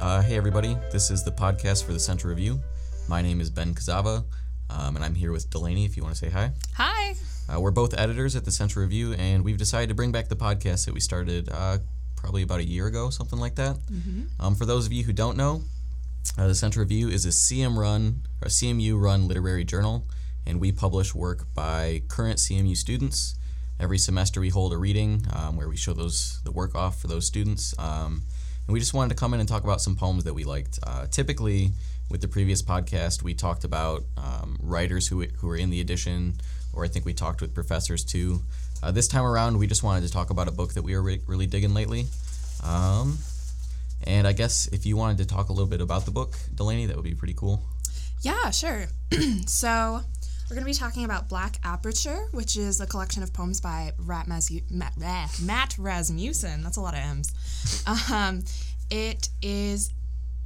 Uh, hey, everybody. This is the podcast for the Central Review. My name is Ben Kazava, um, and I'm here with Delaney if you want to say hi. Hi. Uh, we're both editors at the Central Review, and we've decided to bring back the podcast that we started uh, probably about a year ago, something like that. Um, for those of you who don't know, uh, the Central Review is a CM run or CMU run literary journal, and we publish work by current CMU students. Every semester, we hold a reading um, where we show those the work off for those students, um, and we just wanted to come in and talk about some poems that we liked. Uh, typically, with the previous podcast, we talked about um, writers who who were in the edition, or I think we talked with professors too. Uh, this time around, we just wanted to talk about a book that we were re- really digging lately. Um, and I guess if you wanted to talk a little bit about the book, Delaney, that would be pretty cool. Yeah, sure. so, we're going to be talking about Black Aperture, which is a collection of poems by Rat Mazu- Matt, Matt Rasmussen. That's a lot of M's. Um, it is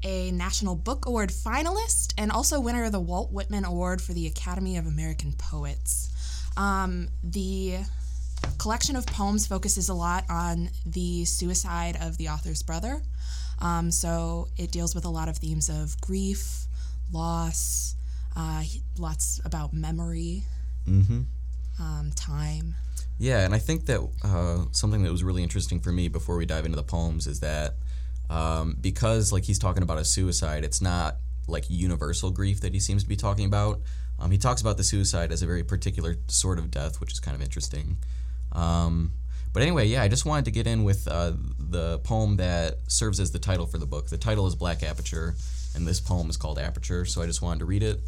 a National Book Award finalist and also winner of the Walt Whitman Award for the Academy of American Poets. Um, the collection of poems focuses a lot on the suicide of the author's brother. Um, so it deals with a lot of themes of grief, loss, uh, he- lots about memory, Mm-hmm. um, time. Yeah, and I think that uh, something that was really interesting for me before we dive into the poems is that um, because like he's talking about a suicide, it's not like universal grief that he seems to be talking about. Um, he talks about the suicide as a very particular sort of death, which is kind of interesting. Um, but anyway, yeah, I just wanted to get in with uh, the poem that serves as the title for the book. The title is Black Aperture, and this poem is called Aperture. So I just wanted to read it,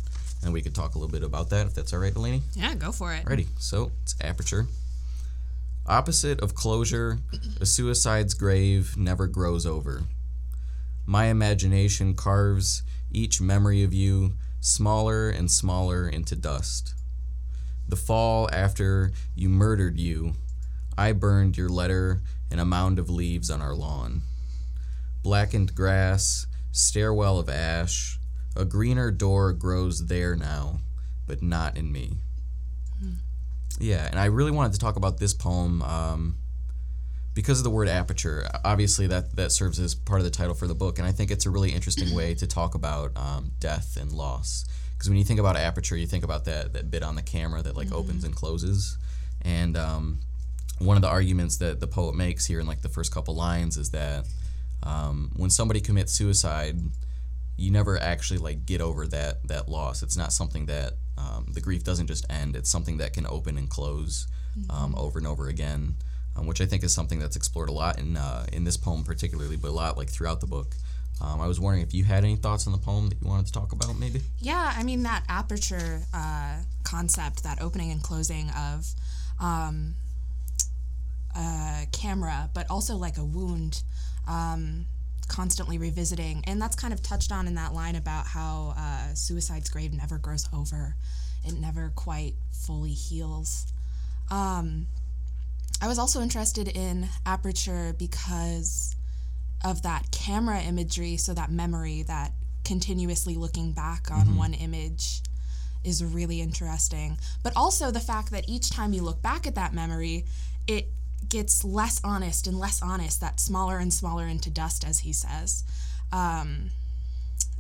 and we could talk a little bit about that if that's all right, Delaney. Yeah, go for it. Ready. So it's aperture. Opposite of closure, a suicide's grave never grows over. My imagination carves each memory of you smaller and smaller into dust. The fall after you murdered you, I burned your letter in a mound of leaves on our lawn. Blackened grass, stairwell of ash, a greener door grows there now, but not in me. Yeah, and I really wanted to talk about this poem um, because of the word aperture. Obviously, that that serves as part of the title for the book, and I think it's a really interesting way to talk about um, death and loss. Because when you think about aperture, you think about that that bit on the camera that like opens and closes, and um, one of the arguments that the poet makes here in like the first couple lines is that um, when somebody commits suicide, you never actually like get over that that loss. It's not something that um, the grief doesn't just end. It's something that can open and close um, over and over again, um, which I think is something that's explored a lot in uh, in this poem particularly, but a lot like throughout the book. Um, I was wondering if you had any thoughts on the poem that you wanted to talk about, maybe. Yeah, I mean that aperture uh, concept, that opening and closing of um, a camera, but also like a wound, um, constantly revisiting, and that's kind of touched on in that line about how uh, suicide's grave never grows over, it never quite fully heals. Um, I was also interested in aperture because of that camera imagery, so that memory, that continuously looking back on one image is really interesting. But also the fact that each time you look back at that memory, it gets less honest and less honest, that smaller and smaller into dust, as he says. Um,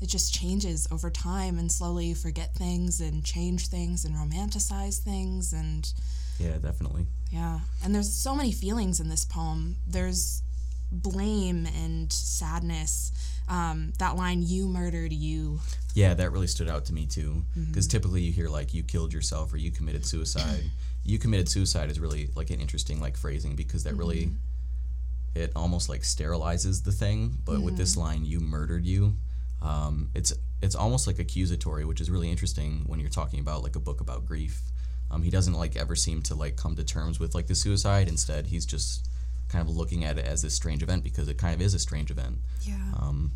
it just changes over time, and slowly you forget things and change things and romanticize things and Yeah, definitely. yeah, and there's so many feelings in this poem. There's blame and sadness. Um, that line, "You murdered you." Yeah, that really stood out to me too. Because typically you hear like you killed yourself or you committed suicide. you committed suicide is really like an interesting like phrasing because that really it almost like sterilizes the thing. But with this line, you murdered you. Um, it's it's almost like accusatory, which is really interesting when you're talking about like a book about grief. Um, he doesn't like ever seem to like come to terms with like the suicide. Instead, he's just kind of looking at it as this strange event because it kind of is a strange event. Yeah. Um,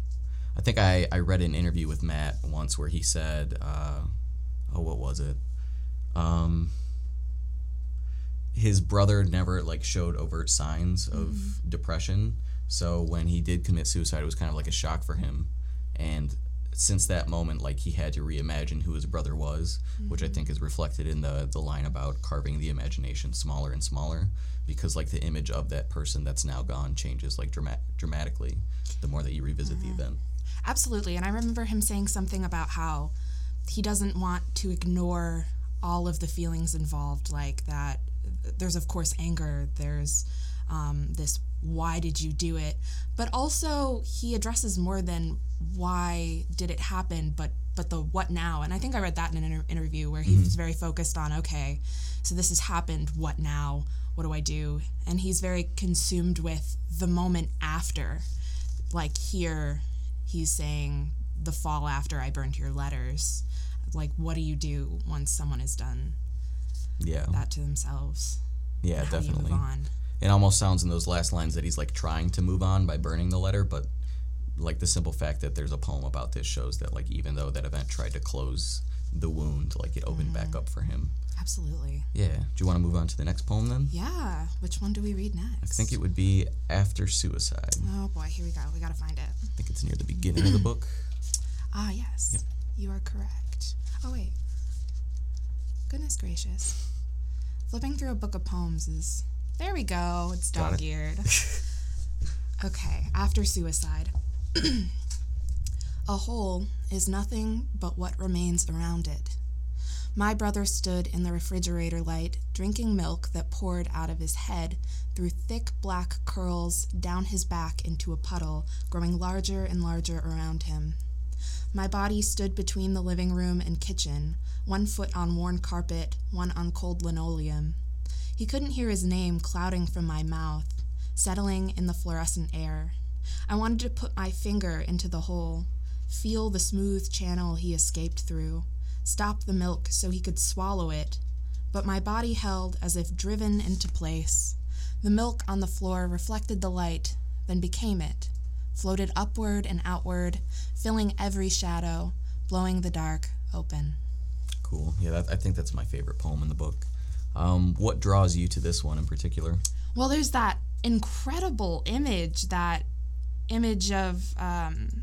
I think I, I read an interview with Matt once where he said, uh, oh, what was it? Um, his brother never like showed overt signs of mm-hmm. depression. So when he did commit suicide, it was kind of like a shock for him. And since that moment, like he had to reimagine who his brother was, which I mm-hmm. think is reflected in the the line about carving the imagination smaller and smaller, because like the image of that person that's now gone changes like dramatic dramatically the more that you revisit the mm-hmm. event. Absolutely. And I remember him saying something about how he doesn't want to ignore all of the feelings involved, like that there's, of course, anger, there's um, this why did you do it? But also he addresses more than why did it happen? But but the what now? And i think i read that in an inter- interview where he was very focused on okay so this has happened. What now? What do i do? And he's very consumed with the moment after. Like here he's saying the fall after i burned your letters. Like what do you do once someone has done Yeah. that to themselves yeah, how do you definitely. move on It almost sounds in those last lines that he's like trying to move on by burning the letter, but like the simple fact that there's a poem about this shows that like even though that event tried to close the wound, like it opened back up for him. absolutely Yeah. Do you want to move on to the next poem then? Yeah. Which one do we read next? I think it would be After Suicide. Oh boy, here we go. We gotta find it. I think it's near the beginning of the book. Ah, yes. You are correct. Oh wait. Goodness gracious. Flipping through a book of poems is. There we go. It's it. dog eared. okay. After suicide. a hole is nothing but what remains around it. My brother stood in the refrigerator light, drinking milk that poured out of his head through thick black curls down his back into a puddle, growing larger and larger around him. My body stood between the living room and kitchen, one foot on worn carpet, one on cold linoleum. He couldn't hear his name clouding from my mouth, settling in the fluorescent air. I wanted to put my finger into the hole, feel the smooth channel he escaped through, stop the milk so he could swallow it, but my body held as if driven into place. The milk on the floor reflected the light, then became it, floated upward and outward, filling every shadow, blowing the dark open. Cool. Yeah, that, I think that's my favorite poem in the book. Um, what draws you to this one in particular? Well, there's that incredible image, that image of um,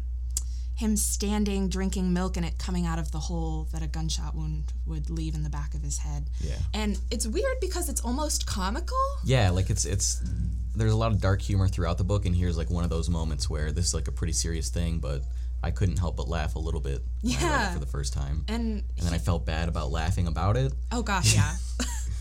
him standing, drinking milk, and it coming out of the hole that a gunshot wound would leave in the back of his head. Yeah. And it's weird because it's almost comical. Yeah, like it's it's there's a lot of dark humor throughout the book, and here's like one of those moments where this is like a pretty serious thing, but I couldn't help but laugh a little bit when I read Yeah. it for the first time. And And then I felt bad about laughing about it. Oh gosh, yeah.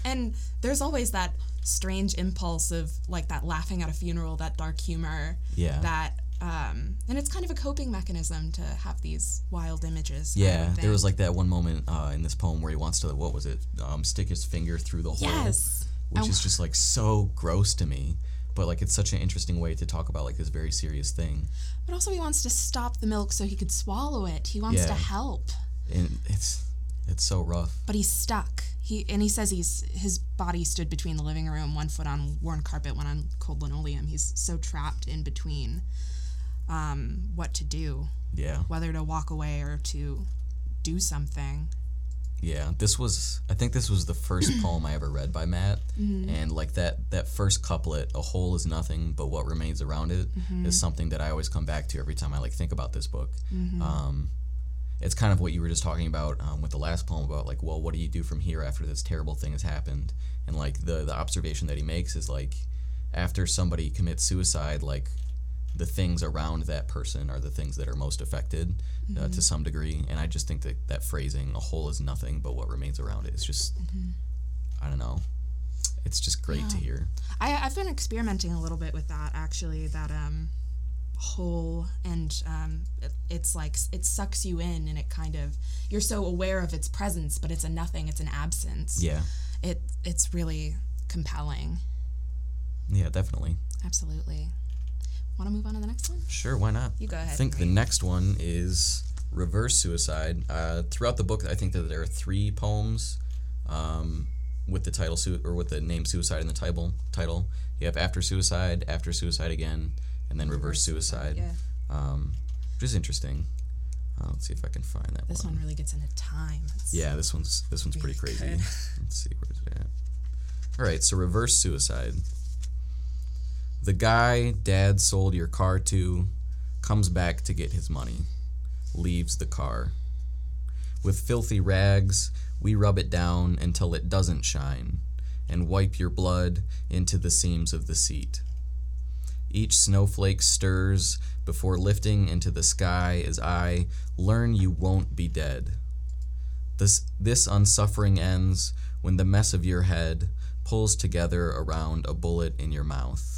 and there's always that strange impulse of like that laughing at a funeral, that dark humor. Yeah. That um and it's kind of a coping mechanism to have these wild images. Yeah, there was like that one moment uh, in this poem where he wants to what was it? Um, stick his finger through the hole, Yes. which Oh. is just like so gross to me. But like it's such an interesting way to talk about like this very serious thing, But also he wants to stop the milk so he could swallow it. He wants to help. and it's it's so rough. But he's stuck. He and he says he's his body stood between the living room, one foot on worn carpet, one on cold linoleum. He's so trapped in between um, what to do. Yeah, whether to walk away or to do something. yeah. This was I think this was the first poem I ever read by Matt, Mm-hmm. and like that that first couplet, "A hole is nothing but what remains around it," Mm-hmm. something that I always come back to every time I like think about this book. Mm-hmm. Um, it's kind of what you were just talking about um, with the last poem about like, well, what do you do from here after this terrible thing has happened? And like the the observation that he makes is like, after somebody commits suicide, like the things around that person are the things that are most affected uh, Mm-hmm. to some degree. And I just think that that phrasing, a hole is nothing but what remains around it, is just, Mm-hmm. I don't know. It's just great to hear. I, I've been experimenting a little bit with that actually. That um, hole and um, it, it's like it sucks you in, and it kind of you're so aware of its presence, but it's a nothing. It's an absence. Yeah. It it's really compelling. Yeah, definitely. Absolutely. Want to move on to the next one? Sure, why not? You go ahead. I think the next one is Reverse Suicide. Uh, throughout the book, I think that there are three poems um, with the title su- or with the name Suicide in the title. Title. You have After Suicide, After Suicide Again, and then Reverse Suicide, Yeah. um, which is interesting. Uh, let's see if I can find that one. This one. one really gets into time. It's- Yeah, this one's this one's pretty crazy. Let's see where's it at. All right, so reverse suicide. The guy dad sold your car to comes back to get his money. Leaves the car. With filthy rags, we rub it down until it doesn't shine and wipe your blood into the seams of the seat. Each snowflake stirs before lifting into the sky as I learn you won't be dead. This, this unsuffering ends when the mess of your head pulls together around a bullet in your mouth.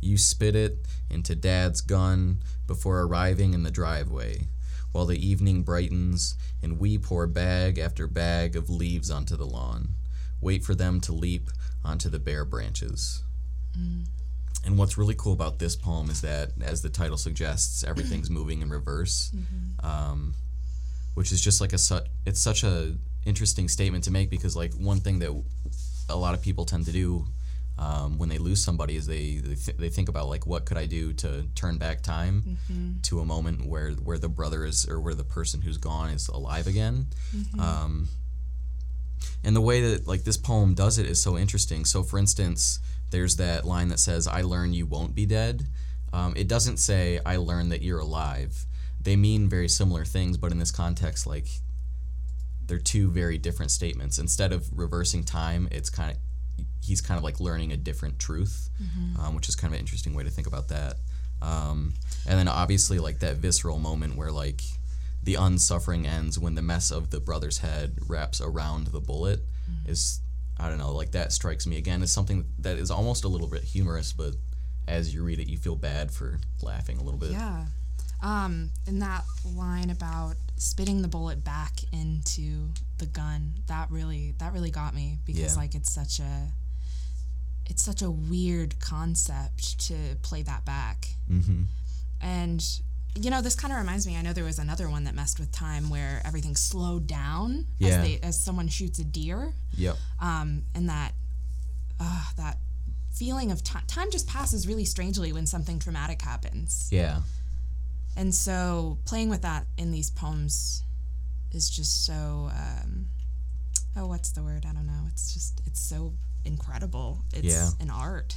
You spit it into Dad's gun before arriving in the driveway, while the evening brightens and we pour bag after bag of leaves onto the lawn, wait for them to leap onto the bare branches. And what's really cool about this poem is that, as the title suggests, everything's moving in reverse, um, which is just like a su- it's such a interesting statement to make because like one thing that a lot of people tend to do um, when they lose somebody is they they, th- they think about like what could I do to turn back time to a moment where where the brother is or where the person who's gone is alive again. Um, and the way that like this poem does it is so interesting. So, for instance, there's that line that says, "I learn you won't be dead." Um, it doesn't say, "I learn that you're alive." They mean very similar things, but in this context, like they're two very different statements. Instead of reversing time, it's kind of he's kind of like learning a different truth, um, which is kind of an interesting way to think about that. Um, and then obviously like that visceral moment where like the unsuffering ends when the mess of the brother's head wraps around the bullet is I don't know like that strikes me again as something that is almost a little bit humorous, but as you read it, you feel bad for laughing a little bit. Yeah. Um, and that line about spitting the bullet back into the gun, that really that really got me because Yeah. like it's such a it's such a weird concept to play that back. Mm-hmm. And you know, this kind of reminds me. I know there was another one that messed with time where everything slowed down Yeah. as they as someone shoots a deer, Yep. um, and that uh, that feeling of time time just passes really strangely when something traumatic happens. Yeah. And so playing with that in these poems is just so um, oh what's the word? I don't know. It's just it's so incredible. It's Yeah. an art.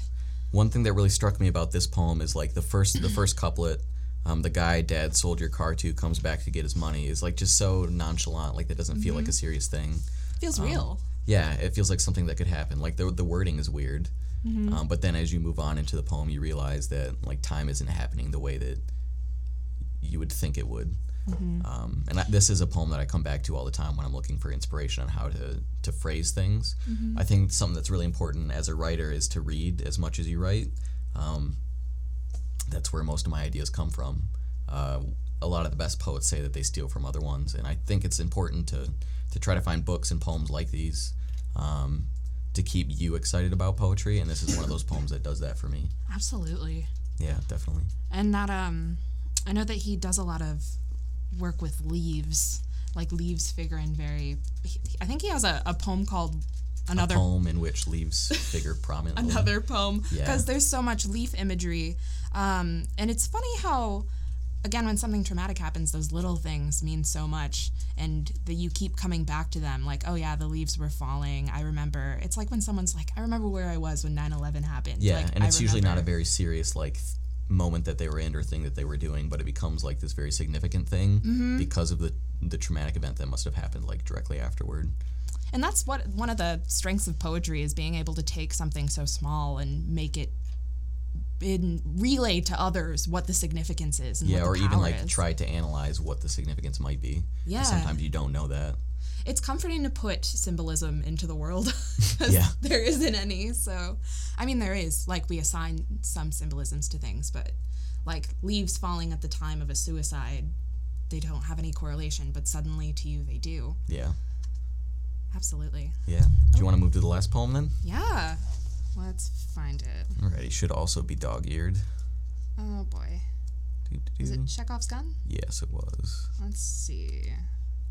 One thing that really struck me about this poem is like the first the first couplet, um, the guy dad sold your car to comes back to get his money is like just so nonchalant, like that doesn't feel like a serious thing. feels Um, real. Yeah, it feels like something that could happen. Like the the wording is weird, um, but then as you move on into the poem, you realize that like time isn't happening the way that you would think it would. Um, and I, this is a poem that I come back to all the time when I'm looking for inspiration on how to to phrase things. I think something that's really important as a writer is to read as much as you write. Um, that's where most of my ideas come from. Uh, a lot of the best poets say that they steal from other ones, and I think it's important to to try to find books and poems like these um, to keep you excited about poetry. And this is one of those poems that does that for me. Absolutely. Yeah, definitely. And that um I know that he does a lot of work with leaves. Like leaves figure in very he- I think he has a, a poem called another a poem in which leaves figure prominently. another poem Yeah. because there's so much leaf imagery. Um, and it's funny how, again, when something traumatic happens, those little things mean so much, and that you keep coming back to them. Like, oh yeah, the leaves were falling. I remember. It's like when someone's like, I remember where I was when 9/11 happened. Yeah, like, and it's usually not a very serious like moment that they were in or thing that they were doing, but it becomes like this very significant thing Mm-hmm. because of the the traumatic event that must have happened like directly afterward. And that's what one of the strengths of poetry is being able to take something so small and make it. In relay to others what the significance is, and Yeah, or even like is. try to analyze what the significance might be. Yeah. Sometimes you don't know that. it's comforting to put symbolism into the world. Yeah. there isn't any so i mean there is like we assign some symbolisms to things but like leaves falling at the time of a suicide they don't have any correlation but suddenly to you they do Yeah. absolutely Yeah. Do you oh. want to move to the last poem then? yeah let's find it Alrighty, should also be dog eared. oh boy is it chekhov's gun Yes, it was. let's see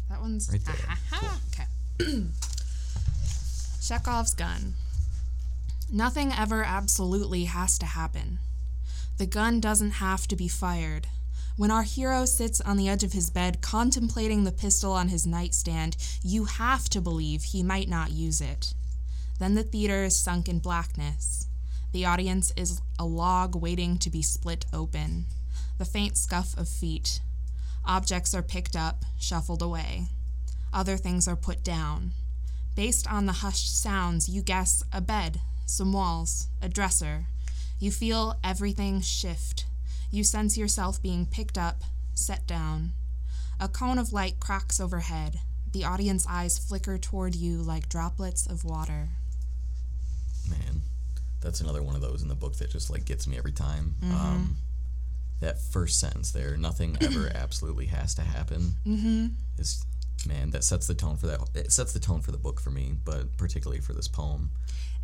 that one's Right there. Okay Chekhov's gun. Nothing ever absolutely has to happen. The gun doesn't have to be fired. When our hero sits on the edge of his bed contemplating the pistol on his nightstand, you have to believe he might not use it. Then the theater is sunk in blackness. The audience is a log waiting to be split open. The faint scuff of feet. Objects are picked up, shuffled away. Other things are put down. Based on the hushed sounds, you guess a bed, some walls, a dresser. You feel everything shift. You sense yourself being picked up, set down. A cone of light cracks overhead. The audience eyes flicker toward you like droplets of water. Man, that's another one of those in the book that just like gets me every time. Um, that first sentence there, nothing ever absolutely has to happen. Mm-hmm. Is man that sets the tone for that. It sets the tone for the book for me, but particularly for this poem.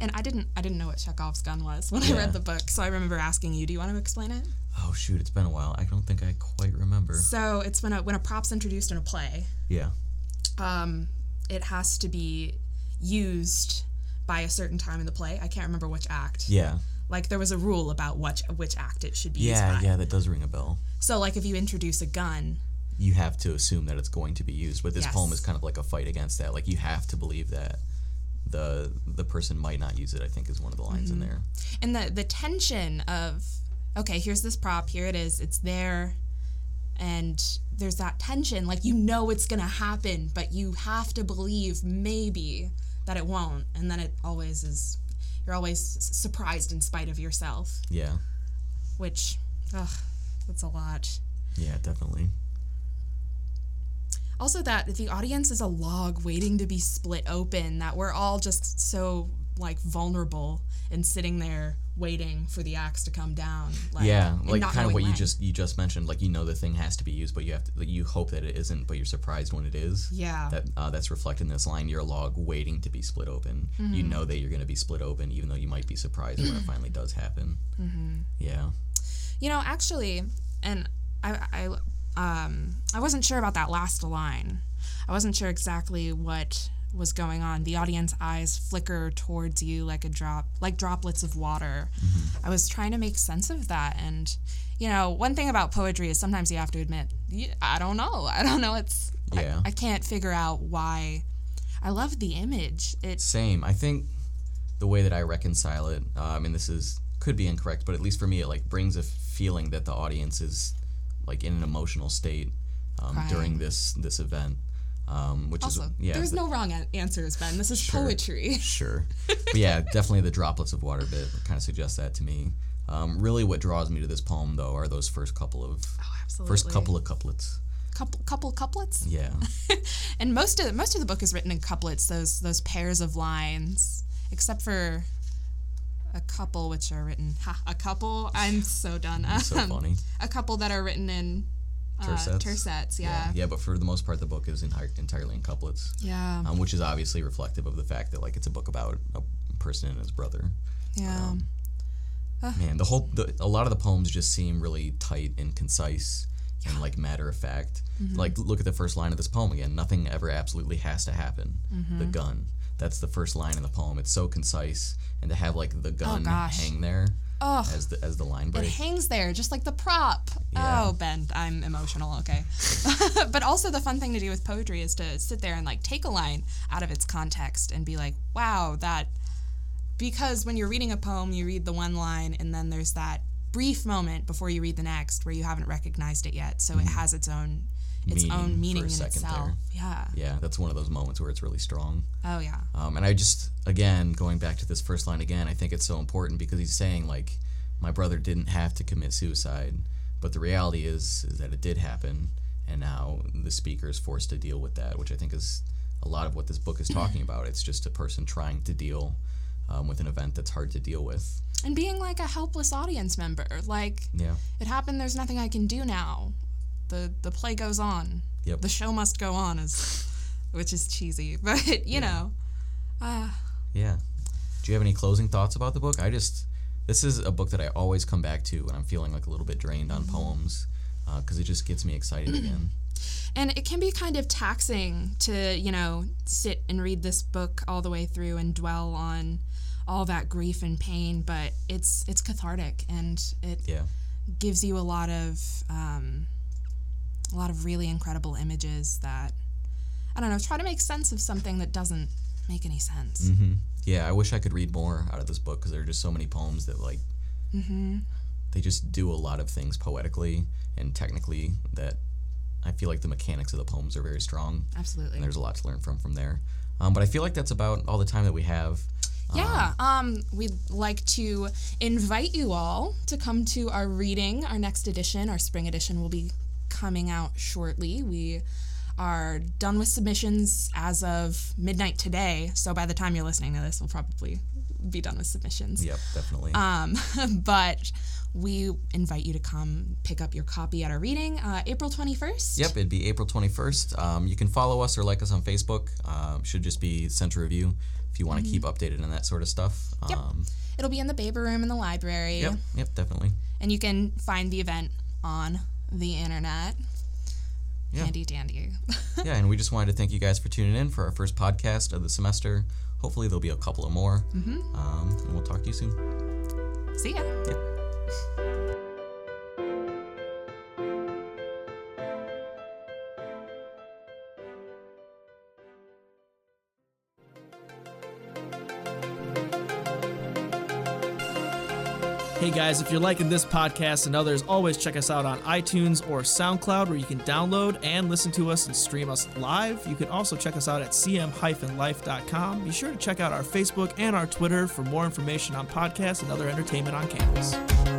And I didn't I didn't know what Chekhov's gun was when I read the book, so I remember asking you, do you want to explain it? Oh shoot, it's been a while. I don't think I quite remember. So it's when a when a prop's introduced in a play, Yeah. um, it has to be used by a certain time in the play. I can't remember which act. Yeah. Like there was a rule about which which act it should be Yeah, used by. yeah, that does ring a bell. So like if you introduce a gun, You have to assume that it's going to be used, but this Yes. poem is kind of like a fight against that. Like you have to believe that the the person might not use it. I think is one of the lines Mm-hmm. in there. and the the tension of okay, here's this prop, here it is, it's there, and there's that tension, like you know it's gonna happen, but you have to believe maybe that it won't, and then it always is. You're always surprised in spite of yourself, Yeah. which, ugh, that's a lot. Yeah, definitely. Also, that the audience is a log waiting to be split open, that we're all just so like vulnerable and sitting there waiting for the axe to come down. Like, yeah, like kind of what you just you just mentioned. Like you know the thing has to be used, but you have to like, you hope that it isn't, but you're surprised when it is. Yeah. That uh, that's reflected in this line. You're a log waiting to be split open. You Mm-hmm. know that you're going to be split open, even though you might be surprised when it finally does happen. Mm-hmm. Yeah. You know, actually, and I, I, um, I wasn't sure about that last line. I wasn't sure exactly what was going on. The audience eyes flicker towards you like a drop, like droplets of water. I was trying to make sense of that, and you know, one thing about poetry is sometimes you have to admit, I don't know. I don't know. It's I- Yeah. I, can't figure out why. I love the image. It's Same. I think the way that I reconcile it, uh, I mean, this is could be incorrect, but at least for me, it like brings a feeling that the audience is like in an emotional state um, during this this event, um, which also is yeah. there's the- no wrong an- answers, Ben. This is poetry. Sure. But yeah, definitely the droplets of water bit kind of suggests that to me. Um, really, what draws me to this poem, though, are those first couple of Oh, absolutely. first couple of couplets. couple couple couplets. Yeah, and most of most of the book is written in couplets those those pairs of lines except for a couple which are written ha, a couple i'm so done so Um, funny. a couple that are written in uh, Tercets. tercets yeah yeah, yeah. But for the most part, the book is enti- entirely in couplets, yeah um, which is obviously reflective of the fact that like it's a book about a person and his brother. yeah Man, the whole the, a lot of the poems just seem really tight and concise and like matter of fact. Mm-hmm. Like look at the first line of this poem again. Nothing ever absolutely has to happen. Mm-hmm. The gun. That's the first line in the poem. It's so concise, and to have like the oh, gun Oh, hang there oh as the as the line it hangs there just like the prop. Yeah. oh ben i'm emotional okay. But also the fun thing to do with poetry is to sit there and like take a line out of its context and be like wow that because when you're reading a poem you read the one line and then there's that brief moment before you read the next where you haven't recognized it yet. So it mm-hmm. has its own its. Meaning own for meaning a in second itself there. yeah yeah, that's one of those moments where it's really strong. oh yeah Um, and I just, again, going back to this first line again, I think it's so important because he's saying, like, my brother didn't have to commit suicide, but the reality is, is that it did happen, and now the speaker is forced to deal with that, which I think is a lot of what this book is talking about. It's just a person trying to deal um, with an event that's hard to deal with. and being like a helpless audience member like Yeah. it happened there's nothing i can do now the the play goes on Yep. the show must go on is which is cheesy but you know uh, Yeah. Do you have any closing thoughts about the book? I just, this is a book that I always come back to when I'm feeling like a little bit drained on poems because it just gets me excited again. and it can be kind of taxing to you know sit and read this book all the way through and dwell on all that grief and pain but it's it's cathartic and it Yeah. gives you a lot of um, a lot of really incredible images that I don't know try to make sense of something that doesn't make any sense. hmm Yeah, I wish I could read more out of this book because there are just so many poems that like they just do a lot of things poetically and technically that I feel like the mechanics of the poems are very strong Absolutely. and there's a lot to learn from from there. Um, but I feel like that's about all the time that we have. Yeah, um, we'd like to invite you all to come to our reading. Our next edition, our spring edition, will be coming out shortly. We are done with submissions as of midnight today, so by the time you're listening to this, we'll probably be done with submissions. Yep, definitely. Um, but we invite you to come pick up your copy at our reading uh, April 21st. Yep, it'd be April 21st. Um, you can follow us or like us on Facebook. Um, should just be Central Review if you want to keep updated on that sort of stuff. Mm-hmm. Yep. Um, It'll be in the Baber Room in the library. yep, yep, definitely. And you can find the event on the internet. Yeah. Handy dandy. yeah, and we just wanted to thank you guys for tuning in for our first podcast of the semester. Hopefully, there'll be a couple of more. Mm-hmm. Um, and we'll talk to you soon. See ya. Yep. Guys, if you're liking this podcast and others, always check us out on iTunes or SoundCloud where you can download and listen to us and stream us live. You can also check us out at cm-life.com. Be sure to check out our Facebook and our Twitter for more information on podcasts and other entertainment on campus.